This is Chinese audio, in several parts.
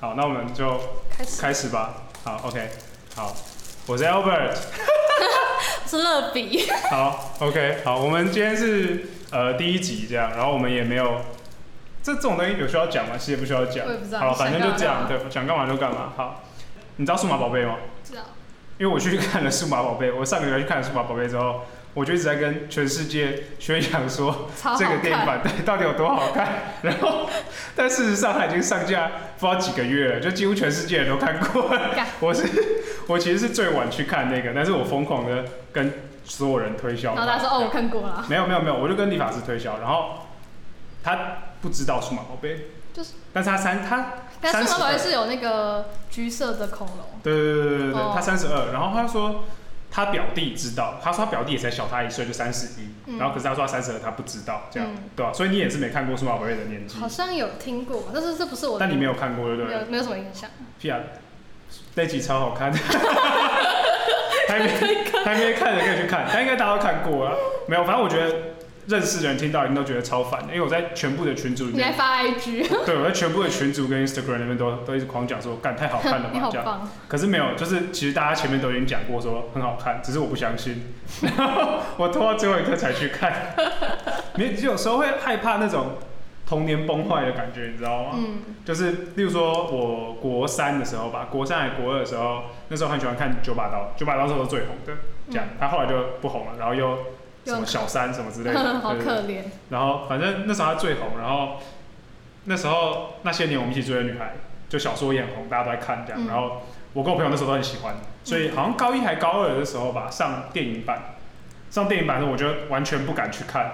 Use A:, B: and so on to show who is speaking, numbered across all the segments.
A: 好，那我们就开始开始吧。好，OK，好，我是 Albert，
B: 我是乐比。
A: 好，OK，好，我们今天是呃第一集这样，然后我们也没有这这种东西有需要讲吗？其实也不需要
B: 讲。
A: 好，反正就这样，对，想干嘛就干嘛。好，你知道数码宝贝吗？
B: 知道。
A: 因为我去看了数码宝贝，我上个月去看了数码宝贝之后。我就一直在跟全世界宣扬说，这个电影版 对到底有多好看。然后，但事实上它已经上架不知道几个月了，就几乎全世界人都看过了。我是我其实是最晚去看那个，但是我疯狂的跟所有人推销。
B: 然后他说：“哦，我看过了。”
A: 没有没有没有，我就跟理发师推销，然后他不知道数码宝贝，就是，但是他三他，
B: 但数码宝贝是有那个橘色的恐龙。
A: 对对对对对对，他三十二，然后他说。他表弟知道，他说他表弟也才小他一岁，就三十一，然后可是他说他三十二，他不知道，这样，嗯、对吧、啊？所以你也是没看过数码宝贝的年纪？
B: 好像有听过，但是这不是我。
A: 但你没有看过，对不对？
B: 没有，没有什么印象。
A: 屁啊，那集超好看，还没还没看的可以去看，但应该大家都看过啊。没有，反正我觉得。认识的人听到一定都觉得超烦，因为我在全部的群组里面，
B: 你还发 IG？对，
A: 我在全部的群组跟 Instagram 那边都都一直狂讲说，干太好看了嘛，这样。可是没有，就是其实大家前面都已经讲过说很好看，只是我不相信，然后我拖到最后一刻才去看。你有时候会害怕那种童年崩坏的感觉，你知道吗？嗯。就是例如说我国三的时候吧，国三还国二的时候，那时候很喜欢看九把刀，九把刀是我最红的，这样。他、嗯、后来就不红了，然后又。什么小三什么之类的，
B: 好可怜。
A: 然后反正那时候他最红，然后那时候那些年我们一起追的女孩，就小说也很红，大家都在看这样。嗯、然后我跟我朋友那时候都很喜欢，所以好像高一还高二的时候吧，上电影版，上电影版的时候我就完全不敢去看。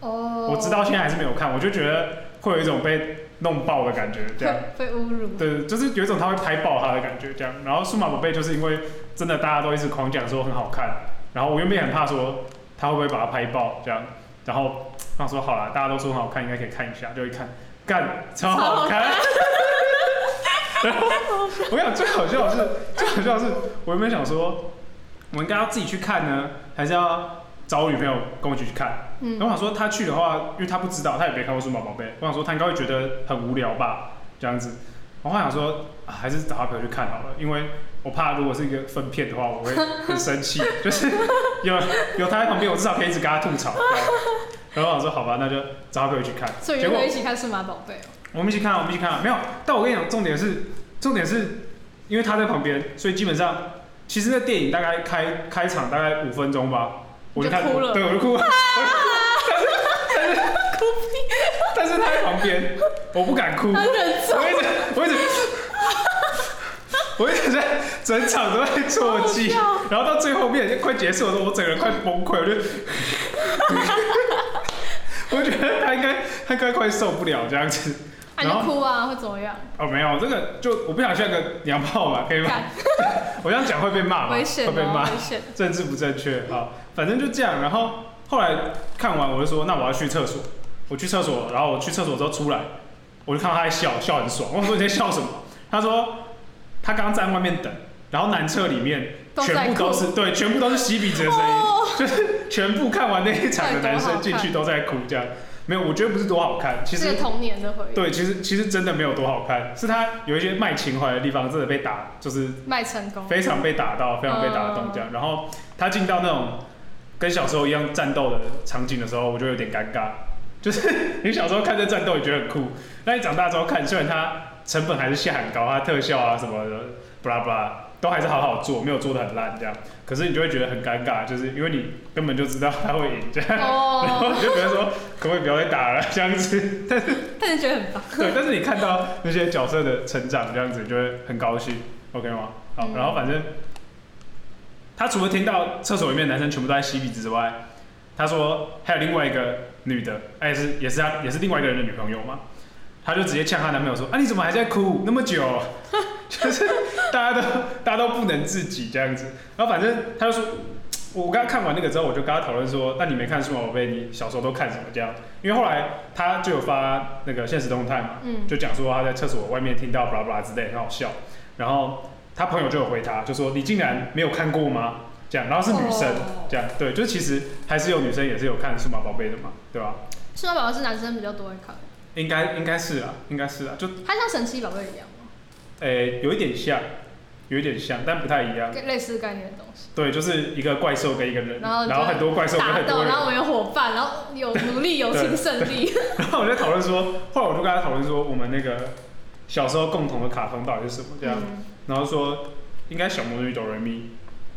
A: 哦。我直到现在还是没有看，我就觉得会有一种被弄爆的感觉，这样。
B: 被侮辱。
A: 对，就是有一种他会拍爆他的感觉，这样。然后数码宝贝就是因为真的大家都一直狂讲说很好看，然后我原本很怕说。他会不会把它拍爆？这样，然后他说好了，大家都说很好看，应该可以看一下。就一看，干，超好看。好然后 我想最好笑的是，最好笑的是，我原本想说，我应该要自己去看呢，还是要找我女朋友跟我一起去看？嗯。然后我想说他去的话，因为他不知道，他也没看过数码宝贝。我想说他应该会觉得很无聊吧，这样子。我后来想说，啊，还是找他朋友去看好了，因为。我怕如果是一个分片的话，我会很生气。就是有有他在旁边，我至少可以一直跟他吐槽。然后我说好吧，那就找他朋友去看。
B: 所以你们一起看数码宝贝哦？
A: 我们一起看，我们一起看。没有，但我跟你讲，重点是重点是，因为他在旁边，所以基本上其实那电影大概开开场大概五分钟吧，我就哭了。对，我就哭了。但是！但是他在旁边，我不敢哭。我一直我一直。我一直在整场都在啜泣，然后到最后面快结束的时候，我整个人快崩溃，我就，我觉得他应该他应该快受不了这样子。
B: 然后哭啊，会怎么样？
A: 哦，没有，这个就我不想像个娘炮嘛，可以吗？我这样讲会被骂吗？
B: 危险，
A: 会被骂，政治不正确。啊，反正就这样。然后后来看完，我就说，那我要去厕所。我去厕所，然后我去厕所之后出来，我就看到他在笑，笑很爽。我说你在笑什么？他说。他刚刚在外面等，然后男厕里面全部都是对，全部都是吸鼻子的声音，哦、就是全部看完那一场的男生进去都在哭，这样没有，我觉得不是多好看，其实是
B: 童年的回忆。
A: 对，其实其实真的没有多好看，是他有一些卖情怀的地方真的被打，就是
B: 卖成功，
A: 非常被打到，非常被打动这样。然后他进到那种跟小时候一样战斗的场景的时候，我就有点尴尬，就是你小时候看这战斗你觉得很酷，那你长大之后看，虽然它。成本还是下很高，它特效啊什么的，巴拉巴拉都还是好好做，没有做的很烂这样。可是你就会觉得很尴尬，就是因为你根本就知道他会赢这样，哦、然后你就觉得说可不可以不要再打了这样子。但是
B: 但是觉得很棒。
A: 对，但是你看到那些角色的成长这样子，你就会很高兴，OK 吗？好，然后反正他除了听到厕所里面男生全部都在吸鼻子之外，他说还有另外一个女的，哎是也是她也是另外一个人的女朋友嘛。她就直接呛她男朋友说：“啊，你怎么还在哭那么久？就是大家都大家都不能自己这样子。然后反正她就说，我刚刚看完那个之后，我就跟她讨论说：那你没看数码宝贝，你小时候都看什么这样？因为后来她就有发那个现实动态嘛，就讲说她在厕所外面听到巴拉巴拉之类，很好笑。然后她朋友就有回她，就说你竟然没有看过吗？这样，然后是女生这样，对，就是其实还是有女生也是有看数码宝贝的嘛，对吧？
B: 数码宝贝是男生比较多会看。”
A: 应该应该是啊，应该是啊，就
B: 它像神奇宝贝一样吗？
A: 诶，有一点像，有一点像，但不太一样。
B: 类似概念的东西。
A: 对，就是一个怪兽跟一个人，
B: 然后
A: 然后很多怪兽跟很多人，
B: 然后我们有伙伴，然后有努力友情 胜利。
A: 然后我就讨论说，后来我就跟他讨论说，我们那个小时候共同的卡通到底是什么这样，嗯、然后说应该小魔女哆瑞咪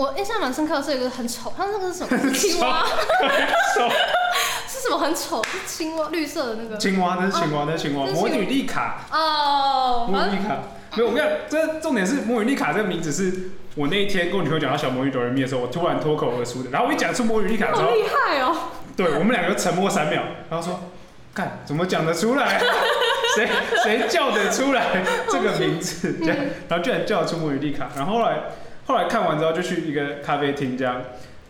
B: 我印象蛮深刻的是一个很丑，它那个是什么？青蛙？是什么很丑？是青蛙，绿色的那个。
A: 青蛙，那是青蛙，那是青蛙。魔女丽卡。
B: 哦。
A: 魔女丽卡。没有，我跟你讲，这重点是魔女丽卡这个名字是。我那一天跟我女朋友讲到小魔女哆瑞咪的时候，我突然脱口而出的，然后我一讲出魔女丽卡的时候，
B: 厉害哦！
A: 对，我们两个沉默三秒，然后说，干，怎么讲得出来？谁谁叫得出来这个名字？这样，然后居然叫得出魔女丽卡。然后后来后来看完之后，就去一个咖啡厅，这样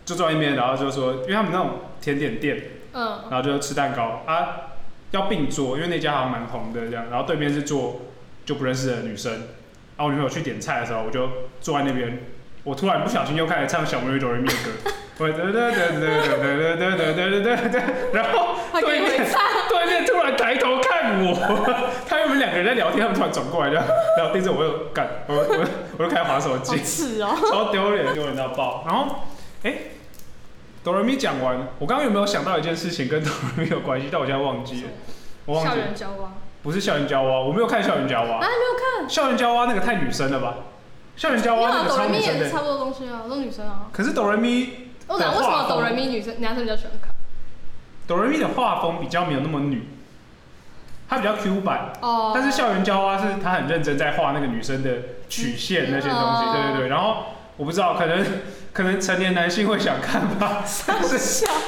A: 就坐一边，然后就说，因为他们那种甜点店，嗯，然后就吃蛋糕啊，要并桌，因为那家好像蛮红的这样，然后对面是坐就不认识的女生。然后我女朋友去点菜的时候，我就坐在那边。我突然不小心又开始唱小魔女哆瑞咪的歌，对对对对对对对对对对对，然后对面对面突然抬头看我，他们两个人在聊天，他们突然转过来这样，然后盯着我又干，我我我就开始滑手机，超丢脸，丢脸到爆。然后哎，哆瑞咪讲完，我刚刚有没有想到一件事情跟哆瑞咪有关系？但我现在忘记了，我忘记了。
B: 校园娇娃。
A: 不是校园娇娃，我没有看校园娇娃。
B: 啊，没有看。
A: 校园娇娃那个太女生了吧？校园娇娃那个超女生的。哆瑞咪
B: 也是差不多东西啊，都女生啊。
A: 可是哆瑞咪，
B: 我讲为什么哆瑞咪女生男生比较喜欢看？
A: 哆瑞咪的画风比较没有那么女，她比较 Q 版。哦。但是校园娇娃是他很认真在画那个女生的曲线那些东西，对对对。然后我不知道，可能 可能成年男性会想看吧。是笑。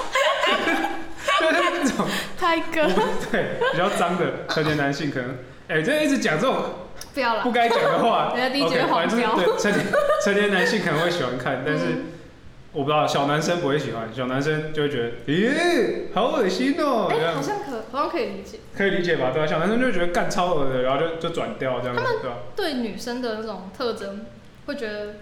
A: 就是那种
B: 胎哥，
A: 对，比较脏的成年男性可能，哎、欸，就一直讲这种
B: 不要了，
A: 不该讲的话。
B: 人家第一节黄标。
A: 对，成年成年男性可能会喜欢看，但是我不知道小男生不会喜欢，小男生就会觉得，咦，好恶心哦。
B: 哎、欸，好像可好像可以理解。
A: 可以理解吧？对吧？小男生就会觉得干超恶的，然后就就转掉这样子，对吧？
B: 对女生的那种特征会觉得，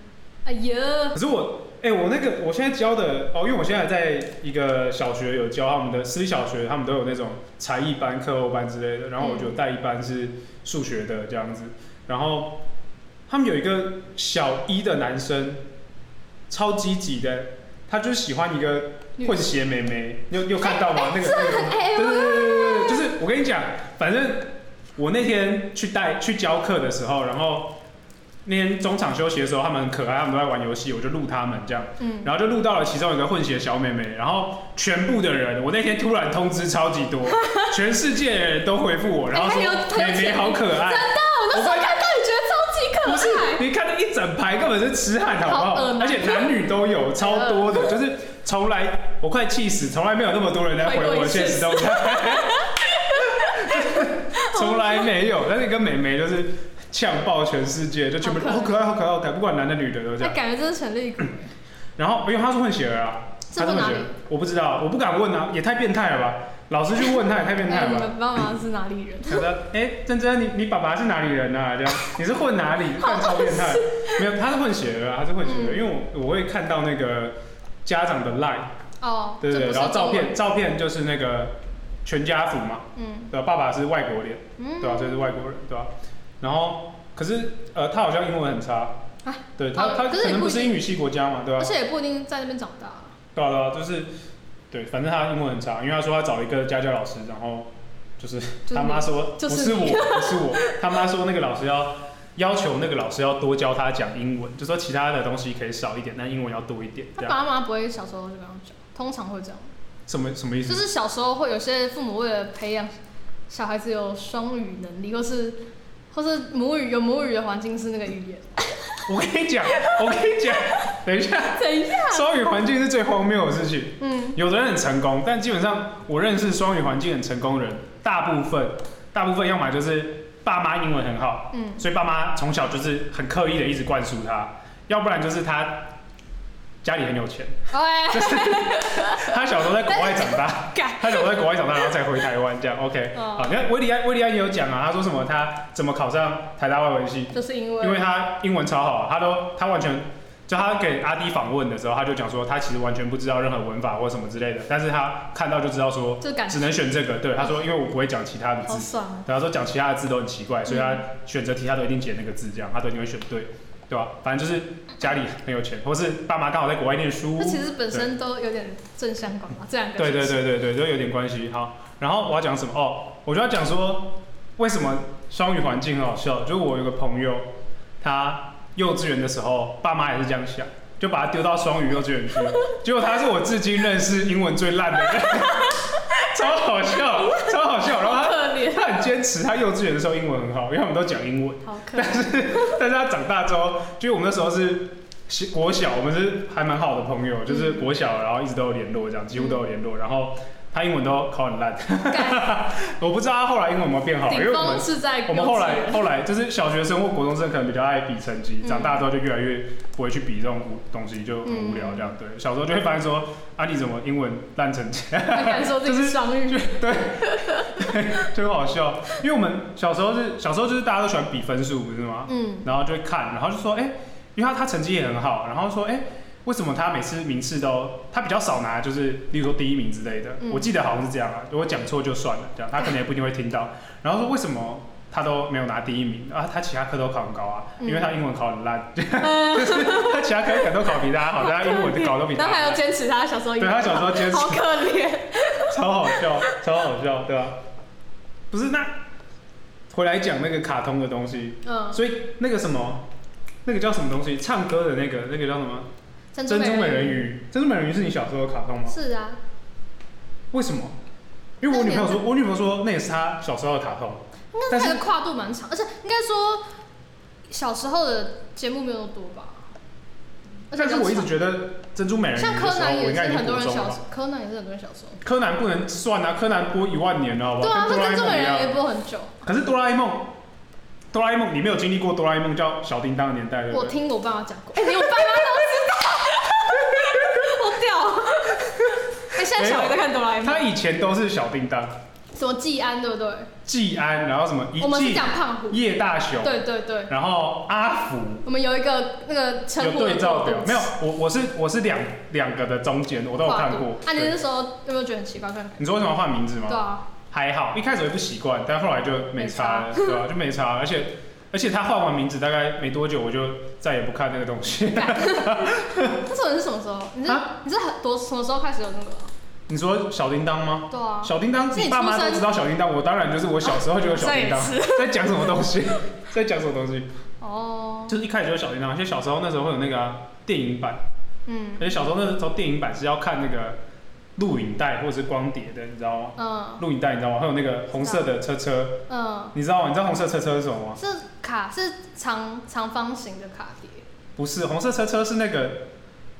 B: 哎呀。
A: 可是我。哎、欸，我那个我现在教的哦，因为我现在在一个小学有教他们的私立小学，他们都有那种才艺班、课后班之类的。然后我就带一班是数学的这样子。然后他们有一个小一的男生，超积极的，他就是喜欢一个混血妹妹。你有你有看到吗？欸、那个那个，对对对对对，就是我跟你讲，反正我那天去带去教课的时候，然后。那天中场休息的时候，他们很可爱，他们都在玩游戏，我就录他们这样，嗯，然后就录到了其中一个混血小妹妹，然后全部的人，我那天突然通知超级多，全世界的人都回复我，然后说妹妹好可爱，
B: 真的，我那时
A: 不是，你看那一整排根本是痴汉，好不好？而且男女都有，超多的，就是从来我快气死，从来没有那么多人来回我现实动态，从来没有，但是跟妹妹就是。呛爆全世界，就全部好可爱，好可爱，好可爱，不管男的女的都这样。
B: 感觉这是陈立可。
A: 然后，因为他是混血儿啊，他是混血儿，我不知道，我不敢问啊，也太变态了吧？老师去问他也太变态了吧？
B: 你们爸爸是哪里人？
A: 他说：“哎，珍珍，你你爸爸是哪里人啊？这样，你是混哪里？看超变态。没有，他是混血儿啊，他是混血儿，因为我我会看到那个家长的 line。哦。对对对，然后照片照片就是那个全家福嘛。嗯。对，爸爸是外国脸。嗯。对吧？这是外国人，对吧？然后，可是，呃，他好像英文很差，啊、对他，他可能不是英语系国家嘛，对吧？
B: 而且也不一定在那边长大。
A: 对啊，对啊，就是，对，反正他英文很差，因为他说他找一个家教老师，然后就是他妈说不是我，不是我，他妈说那个老师要要求那个老师要多教他讲英文，就说其他的东西可以少一点，但英文要多一点。他
B: 爸妈不会小时候就这样讲，通常会这样。
A: 什么什么意思？
B: 就是小时候会有些父母为了培养小孩子有双语能力，或是。或是母语有母语的环境是那个语言。
A: 我跟你讲，我跟你讲，等一下。
B: 等一下。
A: 双语环境是最荒谬的事情。嗯。有的人很成功，但基本上我认识双语环境很成功的人，大部分大部分要么就是爸妈英文很好，嗯，所以爸妈从小就是很刻意的一直灌输他，要不然就是他家里很有钱，
B: 哎，
A: 就是 他小时候在国外长大，他小时候在国外长大，然后再回台湾这样。OK，好，你看威利安，威利安也有讲啊，他说什么他怎么考上台大外文系，
B: 就是因为
A: 因为他英文超好，他都他完全就他给阿迪访问的时候，他就讲说他其实完全不知道任何文法或什么之类的，但是他看到就知道说只能选这个。对，他说因为我不会讲其他的字，对，他说讲其他的字都很奇怪，所以他选择题他都一定解那个字，这样他都一定会选对。对吧？反正就是家里很有钱，或是爸妈刚好在国外念书。
B: 这其实本身都有点正相关嘛，这两个。
A: 对对对对对，都有点关系。好，然后我要讲什么？哦，我就要讲说，为什么双语环境很好笑？就是我有个朋友，他幼稚园的时候，爸妈也是这样想，就把他丢到双语幼稚园去。结果他是我至今认识英文最烂的人，超好笑，超好笑。然后他。坚持，他幼稚园的时候英文很好，因为我们都讲英文。
B: 好可
A: 但是，但是他长大之后，就我们那时候是国小，我们是还蛮好的朋友，就是国小，然后一直都有联络，这样几乎都有联络。然后。他英文都考很烂，我不知道他后来英文有没有变好，因为我们我们后来后来就是小学生或国中生可能比较爱比成绩，长大之后就越来越不会去比这种东西，就很无聊这样。对，小时候就会发现说啊，你怎么英文烂成这样？
B: 就是
A: 对，就很好笑。因为我们小时候是小时候就是大家都喜欢比分数，不是吗？嗯，然后就会看，然后就说哎，因为他他成绩也很好，然后说哎。为什么他每次名次都他比较少拿，就是例如说第一名之类的？嗯、我记得好像是这样啊。如果讲错就算了，这样他可能也不一定会听到。然后说为什么他都没有拿第一名啊？他其他科都考很高啊，因为他英文考很烂，嗯、就是他其他科可能都考比大家好，但他英文 考都比他
B: 还要坚持他小时候。
A: 对他小时候坚持。
B: 好可怜。
A: 超好笑，超好笑，对吧？不是那回来讲那个卡通的东西，嗯，所以那个什么，那个叫什么东西？唱歌的那个，那个叫什么？珍珠美人鱼，珍珠美人鱼是你小时候的卡通吗？
B: 是啊。
A: 为什么？因为我女朋友说，我女朋友说那也是她小时候的卡通。
B: 应该是跨度蛮长，而且应该说小时候的节目没有多吧。
A: 但是我一直觉得珍珠美人鱼
B: 像柯南也是很多人小时
A: 候，
B: 柯南也是很多人小时候。
A: 柯南不能算啊，柯南播一万年了，好不好？
B: 对啊，珍珠美人鱼也播很久。
A: 可是哆啦 A 梦，哆啦 A 梦你没有经历过哆啦 A 梦叫小叮当的年代，
B: 我听我爸妈讲过。哎，你我爸妈都。现在小孩在看哆啦 A 梦，
A: 他以前都是小叮当，
B: 什么季安对不对？
A: 季安，然后什么？
B: 我们是讲胖虎、
A: 叶大雄，
B: 对对对，
A: 然后阿福。
B: 我们有一个那个称呼
A: 有对照表，没有？我我是我是两两个的中间，我都有看过。
B: 啊，你那时候有没有觉得很奇怪？
A: 你说为什么换名字吗？
B: 对啊，
A: 还好，一开始也不习惯，但后来就没差了，对吧？就没差，而且而且他换完名字大概没多久，我就再也不看那个东西。那
B: 时候你是什么时候？你是你是很多什么时候开始有那个？
A: 你说小叮当吗？
B: 对啊，
A: 小叮当，你爸妈都知道小叮当，我当然就是我小时候就有小叮当。在讲什么东西？在讲什么东西？哦，就是一开始就有小叮当，而且小时候那时候会有那个电影版，嗯，而且小时候那时候电影版是要看那个录影带或者是光碟的，你知道吗？嗯，录影带你知道吗？会有那个红色的车车，嗯，你知道吗？你知道红色车车是什么吗？
B: 是卡，是长长方形的卡碟。
A: 不是，红色车车是那个。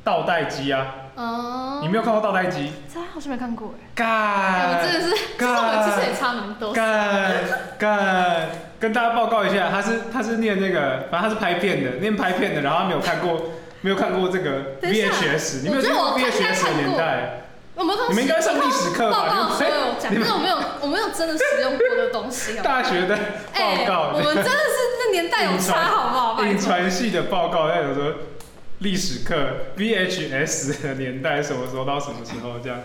A: 倒带机啊！哦，你没有看过倒带机？
B: 这好像没看过哎。
A: 干！
B: 我真的是，其实我其实也差蛮多。
A: 干干！跟大家报告一下，他是他是念那个，反正他是拍片的，念拍片的，然后他没有看过 没有看过这个 VHS，你没有听过 VHS 的年代？
B: 我们
A: 你们应该上历史课吧？
B: 报告有 讲，但是我没有我没有真的使用过的东西。
A: 大学的报告，
B: 我们真的是那年代有差 好不好？
A: 影传系的报告那种说。历史课 VHS 的年代什么时候到什么时候这样？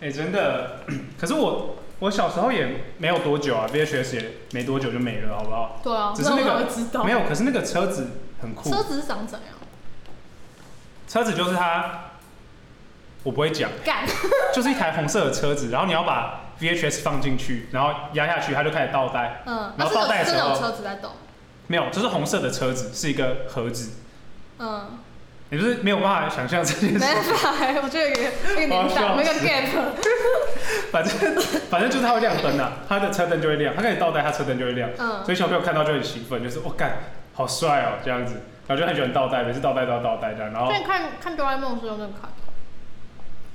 A: 哎、欸，真的。可是我我小时候也没有多久啊，VHS 也没多久就没了，好不好？
B: 对啊。
A: 只是那个没有，可是那个车子很酷。
B: 车子是长怎样？
A: 车子就是它，我不会讲。
B: 干。
A: 就是一台红色的车子，然后你要把 VHS 放进去，然后压下去，它就开始倒带。嗯。然后倒带的时候。
B: 真的有车子在动？
A: 没有，就是红色的车子，是一个盒子。嗯。你就是没有办法想象这件事。没办
B: 法，我觉得有个年代，那个 gap。
A: 反正反正就是它会亮灯啊，它的车灯就会亮，它可以倒带，它车灯就会亮。嗯。所以小朋友看到就很兴奋，就是我干，好帅哦，这样子，然后就很喜欢倒带，每次倒带都要倒带这样。然后。
B: 所以看看哆啦 A 梦是用这个卡。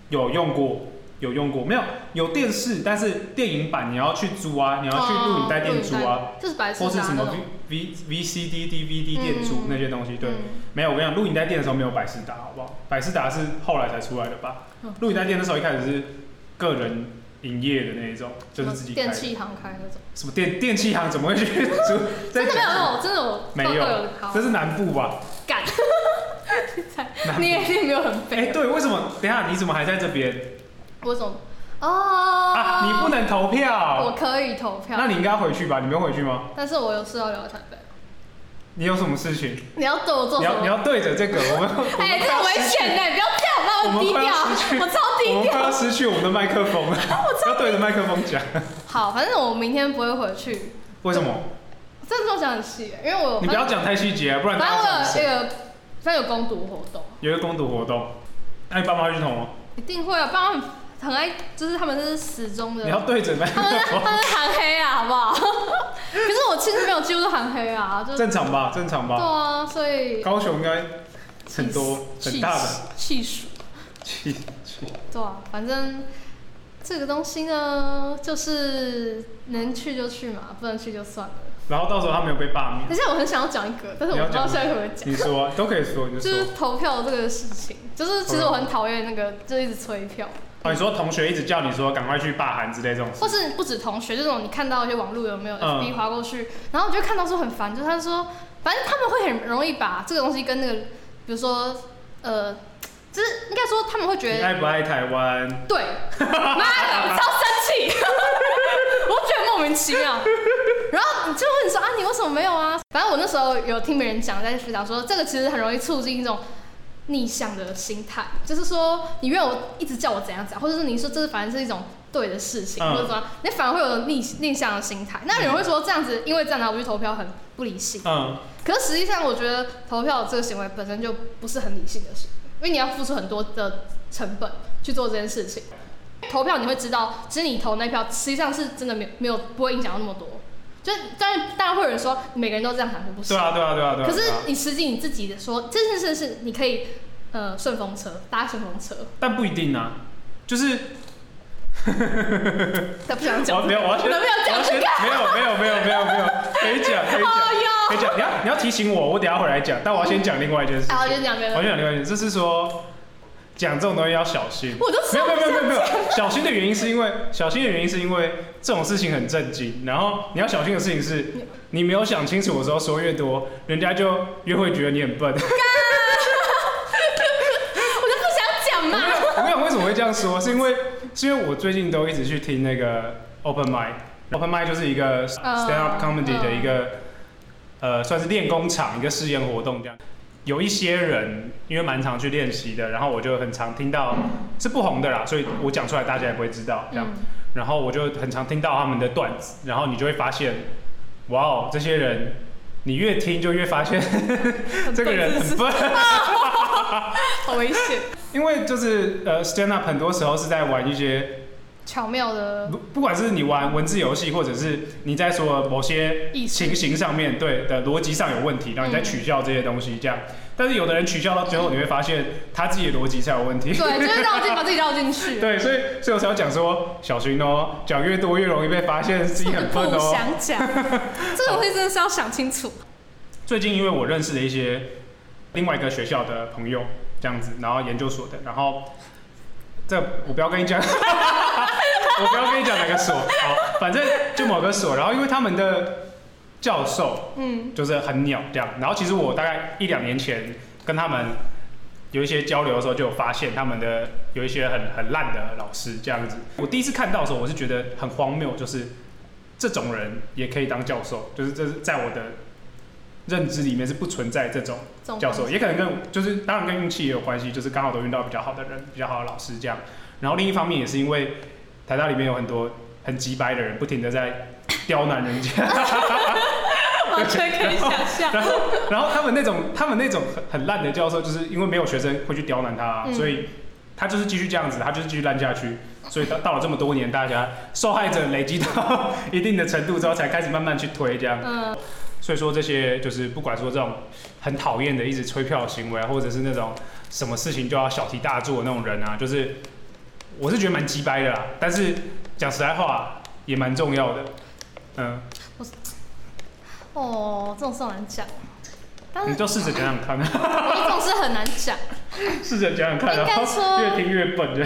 A: 有用过，有用过？没有，有电视，但是电影版你要去租啊，你要去录影带店租啊，
B: 就是白
A: 或是什么 V V C D D V D 店租那些东西。对，没有，我跟你讲，录影带店的时候没有百事达，好不好？百事达是后来才出来的吧？录影带店那时候一开始是个人营业的那一种，就是自己
B: 电器行开那种。
A: 什么电电器行怎么会去 租？
B: 真的没有，真的我
A: 没有，这是南部吧？
B: 干，你也并没有很肥。
A: 哎，对，为什么？等下你怎么还在这边？
B: 我怎么？哦
A: 啊！你不能投票。
B: 我可以投票。
A: 那你应该回去吧？你没有回去吗？
B: 但是我有事要留在台北。
A: 你有什么事情？
B: 你要对我做什么？
A: 你要你要对着这个，我们
B: 哎，这个危险的，不要这样，那么低调，我超低调。
A: 我们快要失去我们的麦克风了，要对着麦克风讲。
B: 好，反正我明天不会回去。
A: 为什么？
B: 这这么讲很细，因为我
A: 你不要讲太细节，不然。
B: 反正我有一个，反正有攻读活动。
A: 有一个攻读活动，那你爸妈会去投吗？
B: 一定会啊，爸妈。很爱，就是他们是始终的。
A: 你要对准吗？
B: 他们他们韩黑啊，好不好？可是我其实没有几乎都韩黑啊，就
A: 正常吧，正常吧。
B: 对啊，所以
A: 高雄应该很多很大的
B: 气数。
A: 气数。
B: 对啊，反正这个东西呢，就是能去就去嘛，不能去就算了。
A: 然后到时候他没有被罢免。
B: 等下我很想要讲一个，但是我不知道现在可不会讲。
A: 你说都可以说。
B: 就是投票这个事情，就是其实我很讨厌那个，就一直催票。
A: 哦，你说同学一直叫你说赶快去罢韩之类这种，
B: 或是不止同学，这种你看到一些网络有没有 FB 划过去，然后我就看到说很烦，就是他说，反正他们会很容易把这个东西跟那个，比如说，呃，就是应该说他们会觉得
A: 你爱不爱台湾？
B: 对，妈的，我超生气，我觉得莫名其妙。然后你就问你说啊，你为什么没有啊？反正我那时候有听别人讲，在分享说这个其实很容易促进一种。逆向的心态，就是说你没有一直叫我怎样怎样，或者是你说这是反正是一种对的事情，嗯、或者什么，你反而会有逆逆向的心态。那有人会说这样子，因为这样拿我去投票很不理性。嗯。可是实际上，我觉得投票这个行为本身就不是很理性的事，因为你要付出很多的成本去做这件事情。投票你会知道，其实你投那票实际上是真的没有没有不会影响到那么多。就当然当然会有人说每个人都这样想，不是？
A: 对啊对啊对啊对啊。
B: 可是你实际你自己的说这件事是你可以。呃，顺风车搭顺风车，
A: 但不一定啊，就是，
B: 他不想讲，
A: 我没有，我要先，我要先，没有，没有，没有，没有，没有，可以讲，可以讲，可以讲，你要你要提醒我，我等下回来讲，但我要先讲另外一件事，
B: 好，先讲，
A: 我先讲另外一件事，就是说讲这种东西要小心，
B: 我都
A: 没有，没有，没有，没有，没有，小心的原因是因为小心的原因是因为这种事情很震惊，然后你要小心的事情是，你没有想清楚的时候说越多，人家就越会觉得你很笨。我就不想讲嘛。我讲为什么会这样说？是因为是因为我最近都一直去听那个 Open Mic，Open Mic 就是一个 stand up comedy 的一个呃算是练功场一个试验活动这样。有一些人因为蛮常去练习的，然后我就很常听到是不红的啦，所以我讲出来大家也不会知道这样。然后我就很常听到他们的段子，然后你就会发现，哇哦，这些人你越听就越发现 这个人很笨，
B: 好危险。
A: 因为就是呃，stand up 很多时候是在玩一些
B: 巧妙的，
A: 不不管是你玩文字游戏，或者是你在说某些情形上面对的逻辑上有问题，然后你在取笑这些东西这样。但是有的人取笑到最后，你会发现他自己的逻辑才有问题。
B: 对，就是绕进把自己绕进去。
A: 对，所以所以我才要讲说，小心哦，讲越多越容易被发现自己很笨哦。
B: 不想讲，这个东西真的是要想清楚。
A: 最近因为我认识了一些另外一个学校的朋友。这样子，然后研究所的，然后这我不要跟你讲，我不要跟你讲哪个所，好，反正就某个所，然后因为他们的教授，嗯，就是很鸟这样，然后其实我大概一两年前跟他们有一些交流的时候，就有发现他们的有一些很很烂的老师这样子。我第一次看到的时候，我是觉得很荒谬，就是这种人也可以当教授，就是这是在我的。认知里面是不存在这种教授，也可能跟就是当然跟运气也有关系，就是刚好都遇到比较好的人，比较好的老师这样。然后另一方面也是因为台大里面有很多很急白的人，不停的在刁难人家。
B: 完全可以想象。
A: 然后然后他们那种他们那种很很烂的教授，就是因为没有学生会去刁难他，嗯、所以他就是继续这样子，他就是继续烂下去。所以到到了这么多年，大家受害者累积到一定的程度之后，才开始慢慢去推这样。嗯。所以说这些就是不管说这种很讨厌的一直催票行为啊，或者是那种什么事情就要小题大做的那种人啊，就是我是觉得蛮鸡掰的啦，但是讲实在话也蛮重要的，嗯。
B: 我哦，这种事难讲。但是
A: 你就试着讲讲看。
B: 这种事很难讲。
A: 试着讲讲看，然后越听越笨的。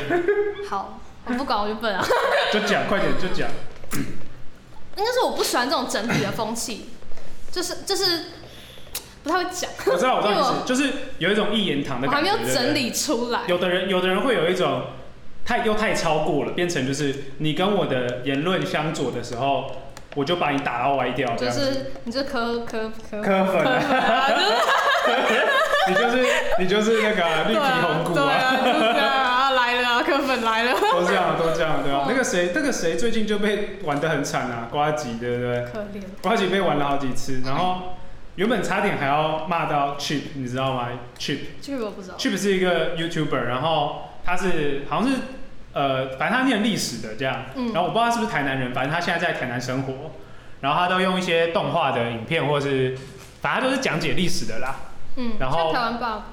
B: 好，我不管，我就笨啊。
A: 就讲，快点就讲。
B: 应该是我不喜欢这种整体的风气，就是就是不太会讲。
A: 我知道，我知道意思，就是有一种一言堂的感觉。
B: 我还没有整理出来。
A: 有的人，有的人会有一种太又太超过了，变成就是你跟我的言论相左的时候，我就把你打到歪掉。
B: 就是你这磕磕磕
A: 磕粉啊！你就是你就是那个绿皮红骨啊！柯粉来了，都这样，都这样，对吧？那个谁，那个谁最近就被玩得很惨啊，瓜吉，对不对？
B: 可怜。
A: 瓜吉被玩了好几次，然后原本差点还要骂到 Chip，你知道吗？Chip，Chip
B: 我不知道。
A: Chip 是一个 YouTuber，然后他是好像是呃，反正他念历史的这样，然后我不知道他是不是台南人，反正他现在在台南生活，然后他都用一些动画的影片或者是，反正都是讲解历史的啦。
B: 嗯。
A: 然后。
B: 台湾报。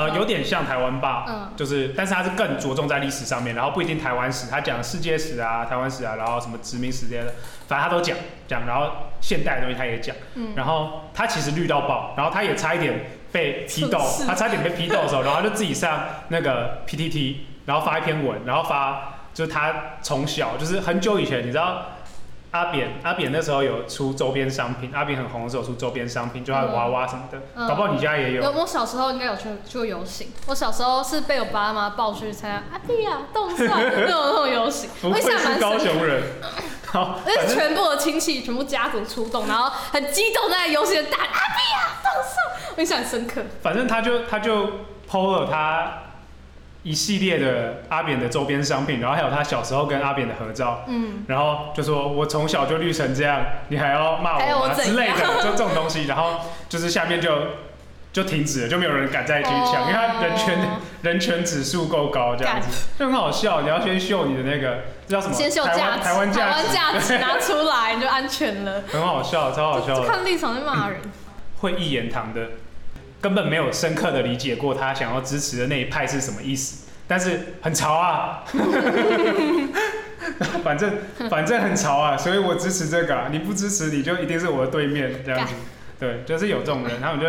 A: 呃，有点像台湾吧，
B: 嗯，
A: 就是，但是它是更着重在历史上面，然后不一定台湾史，他讲世界史啊、台湾史啊，然后什么殖民史这些的，反正他都讲讲，然后现代的东西他也讲，嗯，然后他其实绿到爆，然后他也差一点被批斗，他差点被批斗的时候，然后他就自己上那个 PTT，然后发一篇文，然后发就是他从小就是很久以前，你知道。阿扁，阿扁那时候有出周边商品，阿扁很红的时候出周边商品，就他的娃娃什么的，嗯、搞不好你家也有。
B: 有，我小时候应该有去去游行，我小时候是被我爸妈抱去参加阿扁啊动算 那种那种游行。
A: 不愧是高雄人，好，
B: 那是全部的亲戚全部家族出动，然后很激动在游行的大阿扁啊动算，我印象很深刻。
A: 反正他就他就 PO 了他。一系列的阿扁的周边商品，然后还有他小时候跟阿扁的合照，嗯，然后就说我从小就绿成这样，你还要骂我吗？之类的，就这种东西，然后就是下面就就停止了，就没有人敢再去抢，因为他人权人权指数够高，这样子就很好笑。你要先秀你的那个叫什么？
B: 先秀价值，台湾价值拿出来你就安全了。
A: 很好笑，超好笑。
B: 看立场就骂人，
A: 会一言堂的。根本没有深刻的理解过他想要支持的那一派是什么意思，但是很潮啊，反正反正很潮啊，所以我支持这个啊，你不支持你就一定是我的对面这样子，对，就是有这种人，他们就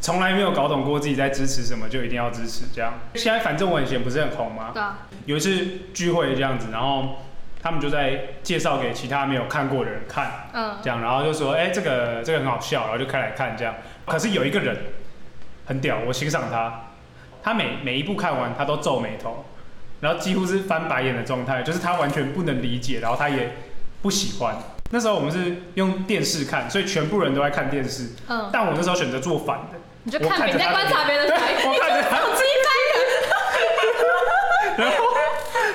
A: 从来没有搞懂过自己在支持什么，就一定要支持这样。现在反正我以前不是很红吗？对啊。有一次聚会这样子，然后他们就在介绍给其他没有看过的人看，嗯，这样，然后就说，哎，这个这个很好笑，然后就开来看这样。可是有一个人。很屌，我欣赏他。他每每一部看完，他都皱眉头，然后几乎是翻白眼的状态，就是他完全不能理解，然后他也不喜欢。那时候我们是用电视看，所以全部人都在看电视。嗯。但我那时候选择做反的。
B: 你就看别人在观察别人的反应。
A: 我看着他。然后，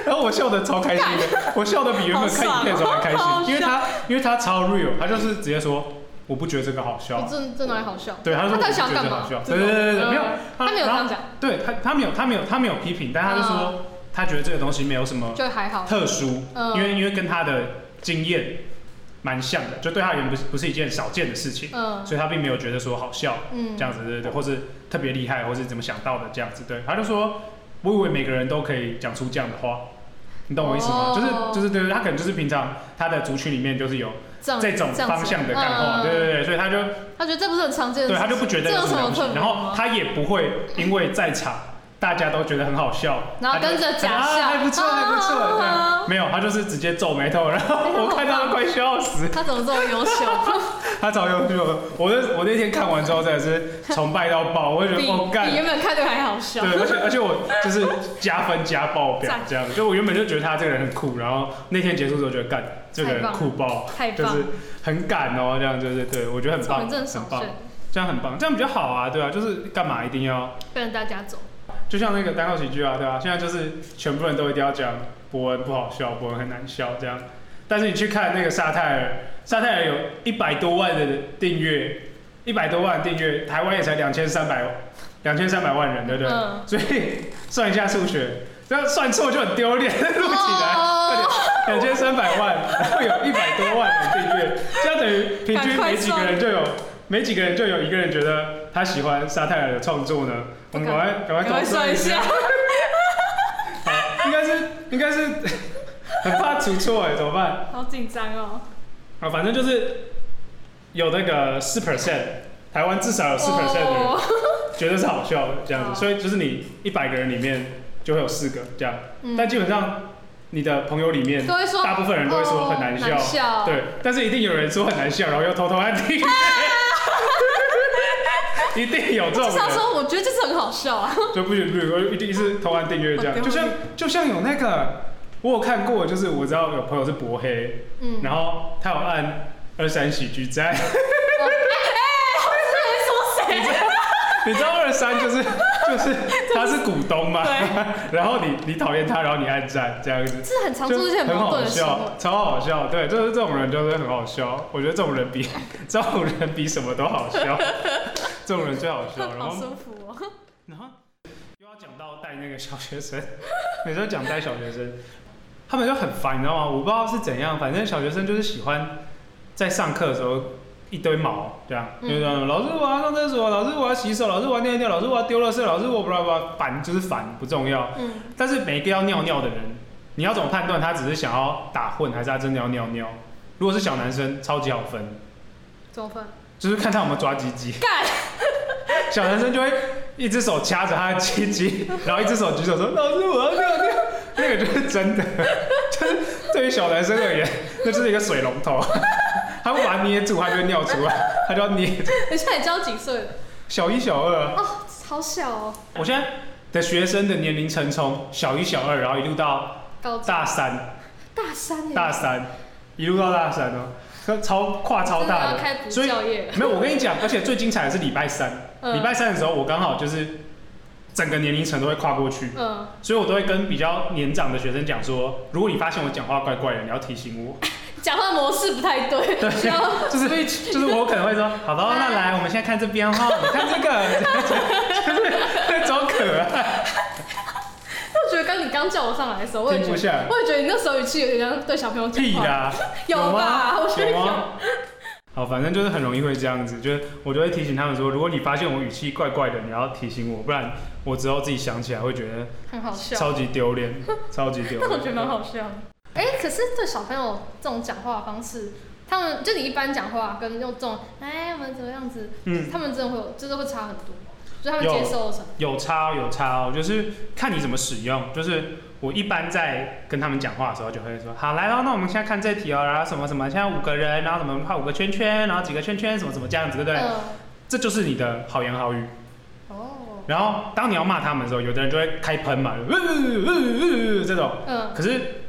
A: 然后我笑得超开心的，我笑得比原本看影片的时候还开心，因为他因为他超 real，他就是直接说。我不觉得这个好笑，
B: 这这哪里好笑？
A: 对，他说他在想干嘛？对对对对，没有，
B: 他没有这样讲。
A: 对他，他没有，他没有，他没有批评，但他就说他觉得这个东西没有什么，就还好，特殊，因为因为跟他的经验蛮像的，就对他而言不是不是一件少见的事情，嗯，所以他并没有觉得说好笑，嗯，这样子对对对，或是特别厉害，或是怎么想到的这样子，对，他就说，我以为每个人都可以讲出这样的话，你懂我意思吗？就是就是对对，他可能就是平常他的族群里面就是有。这，这种方向的干话，对对对，所以他就
B: 他觉得这不是很常见的，对，
A: 他就不觉得有什么，然后他也不会因为在场大家都觉得很好笑，
B: 然后跟着假笑，
A: 还不错还不错，对，没有，他就是直接皱眉头，然后我看到都快笑死。
B: 他怎么这么优秀？
A: 他超优秀，我那我那天看完之后真的是崇拜到爆，我就觉得哦干，
B: 比原本看的还好笑。
A: 对，而且而且我就是加分加爆表 这样，就我原本就觉得他这个人很酷，然后那天结束之后觉得干。这个人酷爆，就是很敢哦，这样就是对我觉得很棒，很棒，这样很棒，这样比较好啊，对啊，就是干嘛一定要
B: 跟着大家走？
A: 就像那个单口喜剧啊，对吧？现在就是全部人都一定要讲博恩不好笑，博恩很难笑这样。但是你去看那个沙泰尔，沙泰尔有一百多万的订阅，一百多万订阅，台湾也才两千三百两千三百万人，对不对？所以算一下数学，这样算错就很丢脸，录起来。两千三百万，然后有一百多万的订阅，这样等于平均每几个人就有，每几个人就有一个人觉得他喜欢沙泰尔的创作呢。我们赶快赶快算一下，应该是应该是 很怕出错哎，怎么办？
B: 好紧张哦。
A: 啊，反正就是有那个四 percent，台湾至少有四 percent 的人觉得是好笑的这样子，哦、所以就是你一百个人里面就会有四个这样，嗯、但基本上你的朋友里面，都会说大部分人都会说很难笑，哦、难笑。对，但是一定有人说很难笑，然后又偷偷按订阅，一定有这种人。至少说
B: 我觉得这是很好笑啊，
A: 就不行不行，我一定是偷按订阅这样，就像就像有那个。我有看过，就是我知道有朋友是博黑，嗯，然后他有按二三喜剧在，你知道二三就是 就是他是股东嘛，然后你你讨厌他，然后你按赞这样子，
B: 是很常出现很好
A: 笑，超好笑，对，就是这种人就是很好笑，我觉得这种人比这种人比什么都好笑，这种人最好笑，然后
B: 好舒服哦，
A: 然后又要讲到带那个小学生，每次讲带小学生。他们就很烦，你知道吗？我不知道是怎样，反正小学生就是喜欢在上课的时候一堆毛，这样，嗯、就这样。老师我要上厕所，老师我要洗手，老师我要尿尿，老师我要丢垃圾，老师我不知道不知道，烦就是烦，不重要。嗯。但是每一个要尿尿的人，你要怎么判断他只是想要打混，还是他真的要尿尿？如果是小男生，超级好分。
B: 怎么分？
A: 就是看他有没有抓鸡鸡。
B: 干。
A: 小男生就会一只手掐着他的鸡鸡，然后一只手举手说：“老师我要尿尿。”那个就是真的，就是对于小男生而言，那就是一个水龙头，他会把它捏住，他就会尿出来，他就要捏。
B: 你现在你教几岁了？
A: 小一、小二。
B: 哦，好小哦。
A: 我现在的学生的年龄层从小一、小二，然后一路到大三。
B: 大三。
A: 大三，一路到大三哦，超跨超大的。所以没有，我跟你讲，而且最精彩的是礼拜三，礼、嗯、拜三的时候，我刚好就是。整个年龄层都会跨过去，嗯，所以我都会跟比较年长的学生讲说，如果你发现我讲话怪怪的，你要提醒我。
B: 讲话模式不太对，
A: 对，就是就是我可能会说，好的，那来，我们现在看这边哈，你看这个，就是那种可爱。
B: 我觉得刚你刚叫我上来的时候，我也觉得，我也觉得你那时候语气有点像对小朋友讲话。有吧？我觉得有。
A: 好，反正就是很容易会这样子，就是我就会提醒他们说，如果你发现我语气怪怪的，你要提醒我，不然我之后自己想起来会觉得很好笑，超级丢脸，超级丢脸。
B: 但我觉得蛮好笑。哎、欸，可是对小朋友这种讲话的方式，他们就你一般讲话跟用这种，哎，我们怎么样子，嗯，他们真的会有，就是会差很多，就他们接受什么？
A: 有差有差哦，就是看你怎么使用，就是。我一般在跟他们讲话的时候，就会说：好，来喽，那我们现在看这题哦，然后什么什么，现在五个人，然后什么画五个圈圈，然后几个圈圈，什么什么这样子，对不对？嗯、这就是你的好言好语。哦。然后当你要骂他们的时候，有的人就会开喷嘛，呃呃呃呃这种。嗯。可是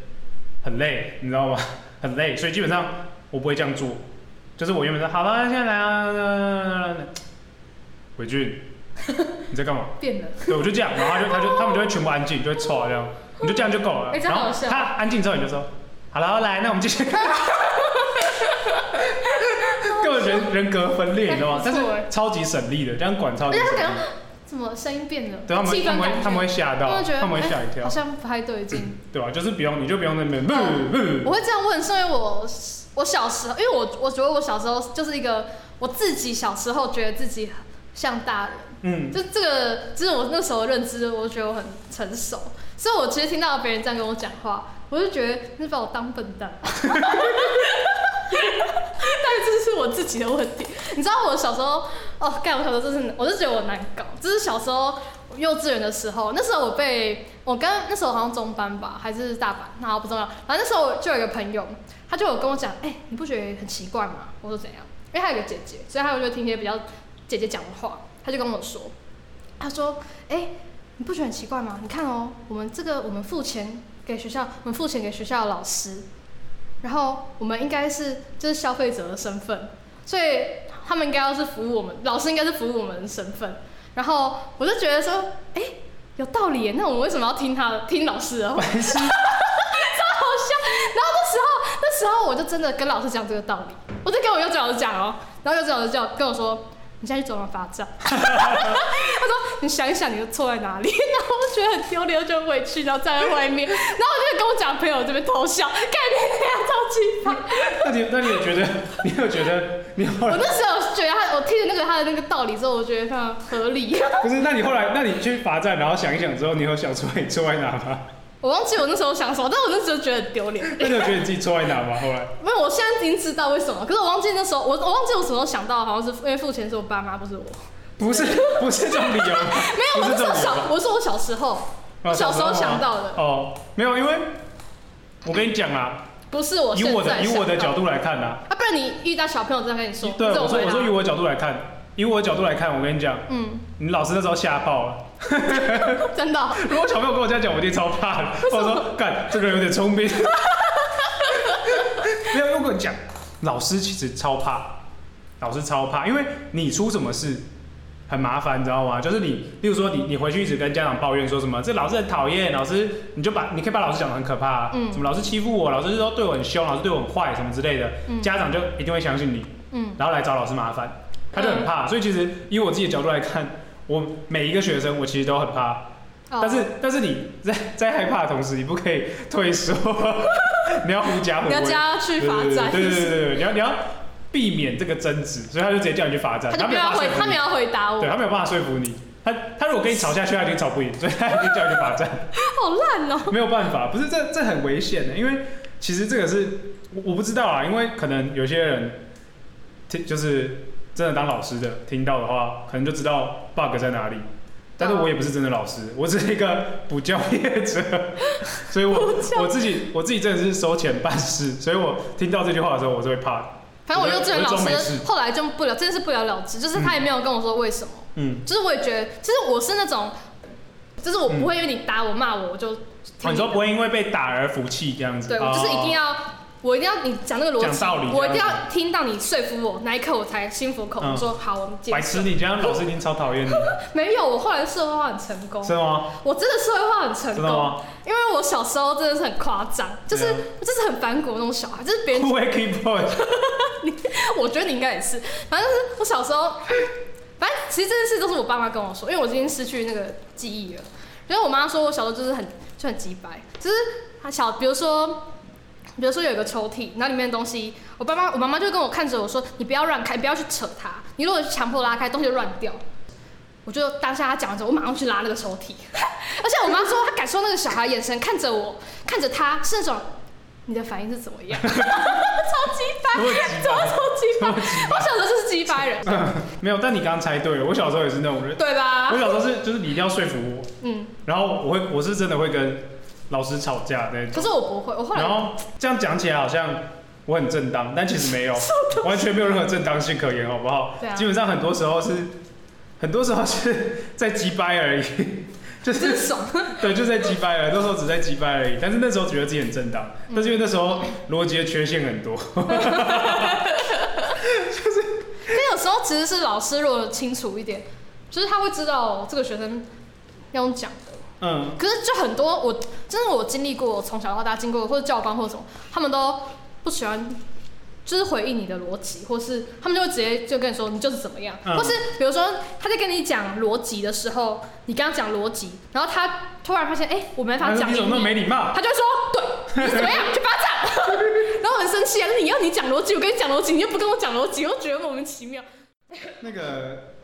A: 很累，你知道吗？很累，所以基本上我不会这样做。就是我原本说好了，现在来啊，伟俊，你在干嘛？
B: 变了。
A: 对，我就这样，然后他就他就他们就会全部安静，就会吵这样。你就这样就够了，然后他安静之后你就说，好了，来，那我们继续。个人人格分裂，你知道吗？但是超级省力的，这样管超级省力。
B: 怎么声音变了？
A: 对，他们他们会他们会吓到，他们会吓一跳，
B: 好像不太对劲。
A: 对吧？就是不用，你就不用那边。
B: 我会这样问，是因为我我小时候，因为我我觉得我小时候就是一个我自己小时候觉得自己像大人，嗯，就这个就是我那时候的认知，我觉得我很成熟。所以，我其实听到别人这样跟我讲话，我就觉得你是把我当笨蛋。但是这是我自己的问题。你知道我小时候，哦，干我小时候就是，我就觉得我难搞。就是小时候幼稚园的时候，那时候我被我跟那时候好像中班吧，还是大班，那不重要。反正那时候就有一个朋友，他就有跟我讲，哎、你不觉得很奇怪吗？我说怎样？因为他有个姐姐，所以他就听一些比较姐姐讲的话。他就跟我说，他说，哎、你不觉得很奇怪吗？你看哦，我们这个我们付钱给学校，我们付钱给学校的老师，然后我们应该是就是消费者的身份，所以他们应该要是服务我们，老师应该是服务我们的身份。然后我就觉得说，哎，有道理耶，那我们为什么要听他的，听老师的话？超好笑。然后那时候那时候我就真的跟老师讲这个道理，我就跟我幼稚老师讲哦，然后幼稚老师就跟我说。你现在去走廊罚站。他说：“你想一想，你的错在哪里？” 然后我就觉得很丢脸，就委屈，然后站在外面。然后我就跟我讲朋友这边偷笑，看你这样超奇葩。
A: 那你那你有觉得？你有觉得？你后来？
B: 我那时候觉得他，我听了那个他的那个道理之后，我觉得非常合理。
A: 不是？那你后来，那你去罚站，然后想一想之后，你有想出来你错在哪吗？
B: 我忘记我那时候想什么，但我那时候觉得很丢脸。
A: 那你有觉得你自己错在哪吗？后来
B: 没有，我现在已经知道为什么，可是我忘记那时候，我我忘记我什么时候想到，好像是因为付钱是我爸妈，不是我。
A: 不是不是这种理由，
B: 没有，我是说小，我说我小时候，我小时候想到的。
A: 哦，没有，因为我跟你讲啊，
B: 不是我，
A: 以我的以我的角度来看啊，
B: 啊，不然你遇到小朋友这样跟你说，
A: 对，我说我说以我的角度来看，以我的角度来看，我跟你讲，嗯，你老师那时候吓爆了，
B: 真的。
A: 如果小朋友跟我这样讲，我一定超怕的。我说，干，这个人有点聪明。没有，我跟你讲，老师其实超怕，老师超怕，因为你出什么事。很麻烦，你知道吗？就是你，例如说你，你回去一直跟家长抱怨说什么，这老师很讨厌，老师你就把，你可以把老师讲得很可怕，啊，嗯，什么老师欺负我，老师说对我很凶，老师对我很坏，什么之类的，嗯，家长就一定会相信你，嗯，然后来找老师麻烦，他就很怕，嗯，所以其实以我自己的角度来看，我每一个学生我其实都很怕，哦，但是但是你在在害怕的同时，你不可以退缩，你要狐假虎威，
B: 你要加去罚站，
A: 对对对对，你要你要。避免这个争执，所以他就直接叫你去罚站。
B: 他没有回，他没有回答我。
A: 对，他没有办法说服你。他他如果跟你吵下去，他已经吵不赢，所以他就叫你去罚站。
B: 好烂哦！
A: 没有办法，不是这这很危险的，因为其实这个是我我不知道啊，因为可能有些人听就是真的当老师的，听到的话，可能就知道 bug 在哪里。但是我也不是真的老师，我只是一个补教业者，所以我我自己我自己真的是收钱办事，所以我听到这句话的时候，我是会怕的。
B: 反正我幼稚园老师后来就不了，真的是不了了之，就是他也没有跟我说为什么。嗯，就是我也觉得，其实我是那种，就是我不会因为你打我骂我，我就。
A: 你说不会因为被打而服气这样子？
B: 对，我就是一定要。我一定要你讲那个逻辑，我一定要听到你说服我，那一刻我才心服口服。说好，我们接。
A: 白痴，你这样老师已经超讨厌你。
B: 没有，我后来社会化很成功。
A: 是吗？
B: 我真的社会化很成功。因为我小时候真的是很夸张，就是就是很反骨那种小孩，就是别人。
A: Point。
B: 你，我觉得你应该也是。反正就是我小时候，反正其实这件事都是我爸妈跟我说，因为我已经失去那个记忆了。因为我妈说我小时候就是很就很机掰，就是她小，比如说。比如说有一个抽屉，然后里面的东西，我爸妈、我妈妈就跟我看着我说：“你不要乱开，不要去扯它。你如果强迫拉开，东西就乱掉。”我就当下他讲着，我马上去拉那个抽屉。而且我妈说，她感受那个小孩眼神看着我，看着他是那种，你的反应是怎么样？超级掰，怎么超级掰？我小时候就是鸡掰人。
A: 嗯，没有，但你刚刚猜对了，我小时候也是那种人，
B: 对吧？
A: 我小时候是就是你一定要说服我，嗯，然后我会我是真的会跟。老师吵架那种，
B: 可是我不会，我后来。
A: 然后这样讲起来好像我很正当，但其实没有，完全没有任何正当性可言，好不好？对啊。基本上很多时候是，很多时候是在击掰而已，就是爽。对，就在击掰而已，那时候只在击掰而已。但是那时候觉得自己很正当，嗯、但是因为那时候逻辑的缺陷很多。就是，
B: 因为有时候其实是老师如果清楚一点，就是他会知道这个学生要用讲的。嗯，可是就很多，我真的我经历过，从小到大经过或者教官或者什么，他们都不喜欢，就是回应你的逻辑，或是他们就会直接就跟你说你就是怎么样，嗯、或是比如说他在跟你讲逻辑的时候，你刚刚讲逻辑，然后他突然发现哎、欸，我没法讲，
A: 你怎么那么没礼貌？
B: 他就会说对，你怎么样去罚站，然后我很生气啊，你要你讲逻辑，我跟你讲逻辑，你又不跟我讲逻辑，我觉得莫名其妙。
A: 那个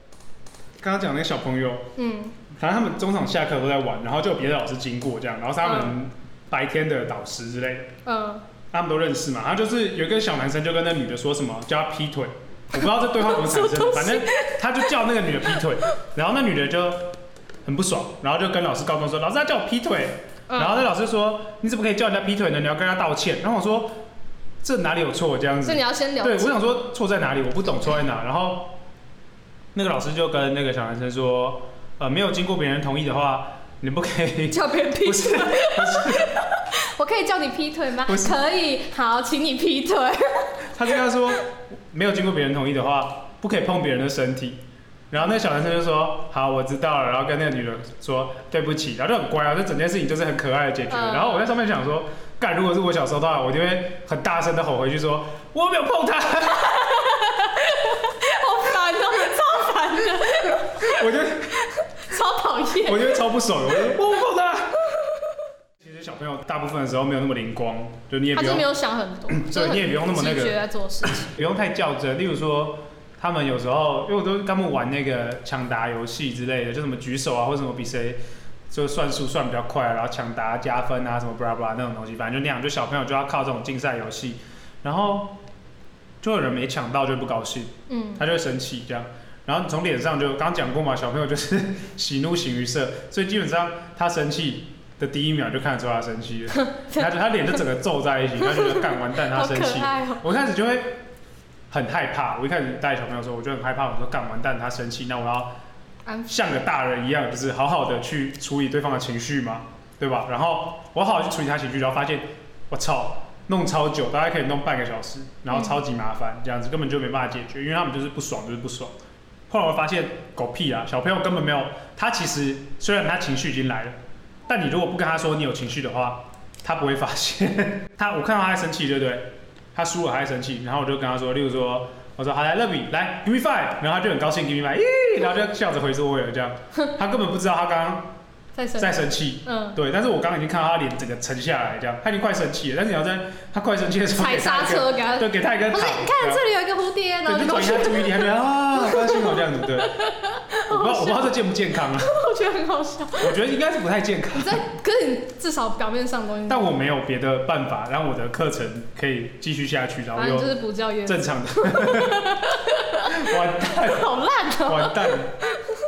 A: 刚刚讲那个小朋友，嗯。反正他们中场下课都在玩，然后就有别的老师经过这样，然后是他们白天的导师之类的，嗯，他们都认识嘛。然后就是有一个小男生就跟那女的说什么叫他劈腿，我不知道这对话怎么产生，反正他就叫那个女的劈腿，然后那女的就很不爽，然后就跟老师告状说老师他叫我劈腿，然后那老师说你怎么可以叫人家劈腿呢？你要跟他道歉。然后我说这哪里有错这样子？
B: 所以你要先聊。
A: 对，我想说错在哪里？我不懂错在哪。然后那个老师就跟那个小男生说。呃，没有经过别人同意的话，你不可以
B: 叫别人劈腿。不是，不 是我可以叫你劈腿吗？可以。好，请你劈腿。
A: 他就跟他说，没有经过别人同意的话，不可以碰别人的身体。然后那小男生就说，好，我知道了。然后跟那个女的说，对不起。然后就很乖啊，这整件事情就是很可爱的解决。嗯、然后我在上面想说，干，如果是我小时候的话，我就会很大声的吼回去说，我没有碰他。好
B: 烦哦，超烦的。
A: 我就。
B: 超讨厌！
A: 我觉得超不爽，我觉得不碰他。其实小朋友大部分的时候没有那么灵光，就你也不用，
B: 他就没有想很多，
A: 对，你也不用那么那个，
B: 在做事情，
A: 不用太较真。例如说，他们有时候，因为我都跟他们玩那个抢答游戏之类的，就什么举手啊，或者什么比谁就算数算比较快，然后抢答加分啊什么巴拉巴拉那种东西，反正就那样，就小朋友就要靠这种竞赛游戏，然后就有人没抢到就不高兴，
B: 嗯，
A: 他就会生气这样，然后从脸上就刚讲过嘛，小朋友就是 喜怒形于色，所以基本上他生气的第一秒就看得出他生气了，他就他脸就整个皱在一起，他觉得干完蛋他生气，
B: 哦、
A: 我一开始就会很害怕，我一开始带小朋友的时候我就很害怕，我说干完蛋他生气，那我要。像个大人一样，就是好好的去处理对方的情绪嘛，对吧？然后我好好去处理他情绪，然后发现我操，弄超久，大概可以弄半个小时，然后超级麻烦，这样子根本就没办法解决，因为他们就是不爽，就是不爽。后来我发现狗屁啊，小朋友根本没有，他其实虽然他情绪已经来了，但你如果不跟他说你有情绪的话，他不会发现。他我看到他在生气，对不对？他输了还生气，然后我就跟他说，例如说。我说好来，乐比来，give me five，然后他就很高兴，give me five，咦，然后就笑着回座位了，这样，他根本不知道他刚刚在在生气，嗯，对，但是我刚刚已经看到他脸整个沉下来，这样，他已经快生气了，但是你要在他快生气的时候
B: 踩刹车给他，
A: 对，给他一个，不是，
B: 你看这里有一个蝴蝶，然后就
A: 转移他注意力，他觉得啊，好高兴哦，这样子，对。我不知道，我不知道这健不健康啊。
B: 我觉得很好笑。
A: 我觉得应该是不太健康。
B: 你在，可是你至少表面上东西。
A: 但我没有别的办法让我的课程可以继续下去，然后又
B: 就是补教业
A: 正常的。完蛋。
B: 好烂哦。
A: 完蛋。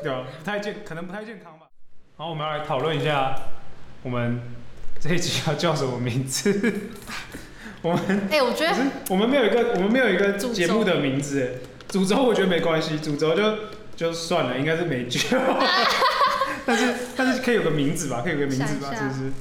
A: 对吧？不太健，可能不太健康吧。好，我们要来讨论一下，我们这一集要叫什么名字？我们
B: 哎，我觉得
A: 我们没有一个，我们没有一个节目的名字。哎，主轴我觉得没关系，主轴就。就算了，应该是没救。但是但是可以有个名字吧，可以有个名字吧，是不是？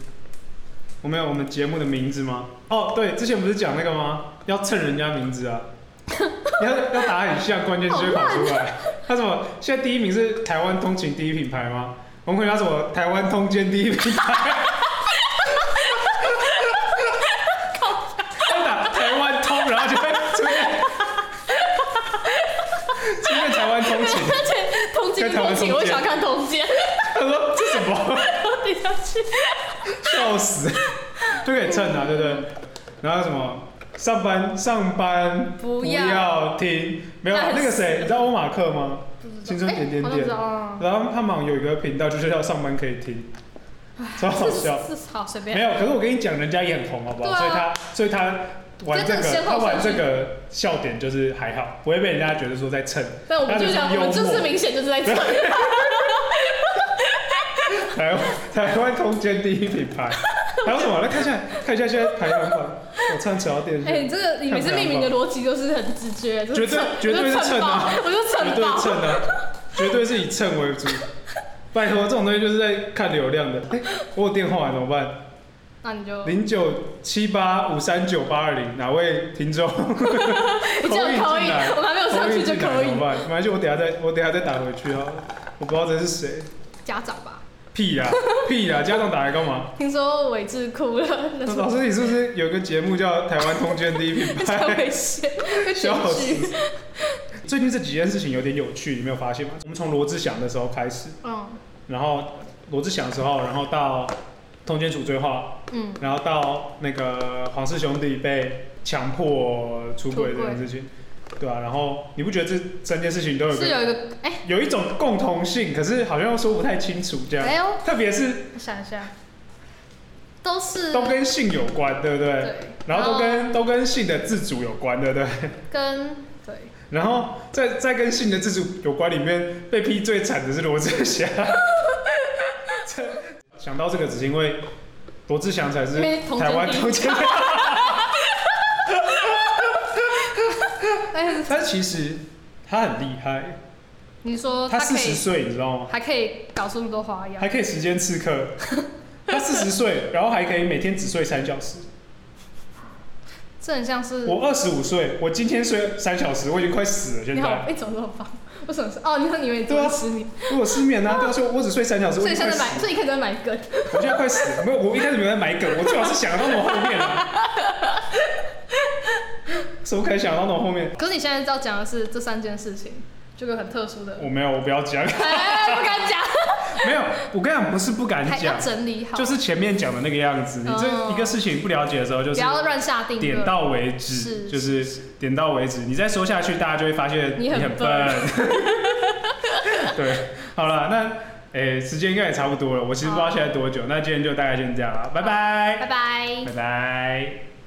A: 我们有我们节目的名字吗？哦，对，之前不是讲那个吗？要蹭人家名字啊，要要打很像，关键词就会跑出来。他什么？现在第一名是台湾通勤第一品牌吗？我们可以叫什么？台湾通奸第一品牌。
B: 通勤，我想看通奸。
A: 他说这什么？
B: 底下去，
A: 笑死，就可以蹭啊，对不对？然后什么？上班上班不要听，没有那个谁，你知道欧马克吗？青春点点点。然后他们有一个频道，就是要上班可以听，超好笑。
B: 好随便。
A: 没有，可是我跟你讲，人家也很红，好不好？所以他，所以他。玩这个，他玩这个笑点就是还好，不会被人家觉得说在蹭。
B: 但我们就讲，我们就是明显就是在蹭。
A: 台湾台湾通奸第一品牌，还有什么？来看一下，看一下现在排行榜。我唱扯到电视。
B: 哎，这个你每次命名的逻辑都是很直觉，
A: 绝对绝对是蹭啊！
B: 我就蹭，绝
A: 对蹭啊！绝对是以蹭为主。拜托，这种东西就是在看流量的。哎，我有电话怎么办？
B: 那你就
A: 零九七八五三九八二零，哪位听众？
B: 你这样可以，我还没有上去就可以。
A: 怎么办？没关系，我等下再，我等下再打回去啊。我不知道这是谁。
B: 家长吧。
A: 屁呀 屁呀！家长打来干嘛？
B: 听说伟志哭了。
A: 老师，你是不是有个节目叫《台湾通奸第一品牌 》？
B: 危险，
A: 笑死。最近这几件事情有点有趣，你没有发现吗？我们从罗志祥的时候开始，嗯，然后罗志祥的时候，然后到。通奸处罪化，嗯，然后到那个黄氏兄弟被强迫出轨这件事情，对啊，然后你不觉得这三件事情都有个
B: 是有一个哎，
A: 有一种共同性，可是好像又说不太清楚这样。哎呦，特别是
B: 我想一下，都是
A: 都跟性有关，对不对？对。然后都跟都跟性的自主有关，对不对？
B: 跟对。
A: 然后在在跟性的自主有关里面，被批最惨的是罗志祥。想到这个，只是因为罗志祥才是台湾通奸。但其实他很厉害。
B: 你说
A: 他四十岁，你知道吗？
B: 还可以搞出那么多花样，
A: 还可以时间刺客。他四十岁，然后还可以每天只睡三小时。
B: 这很像是
A: 我二十五岁，我今天睡三小时，我已经快死了。现在你好，
B: 哎，怎么这么棒？为什么是？哦，你说你以为你多失眠？
A: 如果失眠呢？对啊，说我只睡三小时。
B: 所以现在买，所以一开始在买梗。
A: 我现在快死了，没有，我一开始没有在买梗，我最好是想到那么后面了。怎么可以想到那种后面？
B: 可是你现在要讲的是这三件事情，这个很特殊的。
A: 我没有，我不要讲。
B: 哎，不敢讲。
A: 没有，我跟你讲，不是不敢讲，
B: 要整理好，
A: 就是前面讲的那个样子。你这一个事情不了解的时候，就是不
B: 要乱下定论，
A: 点到为止，就是点到为止。你再说下去，大家就会发现你很笨。对，好了，那哎，时间应该也差不多了，我其实不知道现在多久，那今天就大概先这样了，拜拜，
B: 拜拜，
A: 拜拜。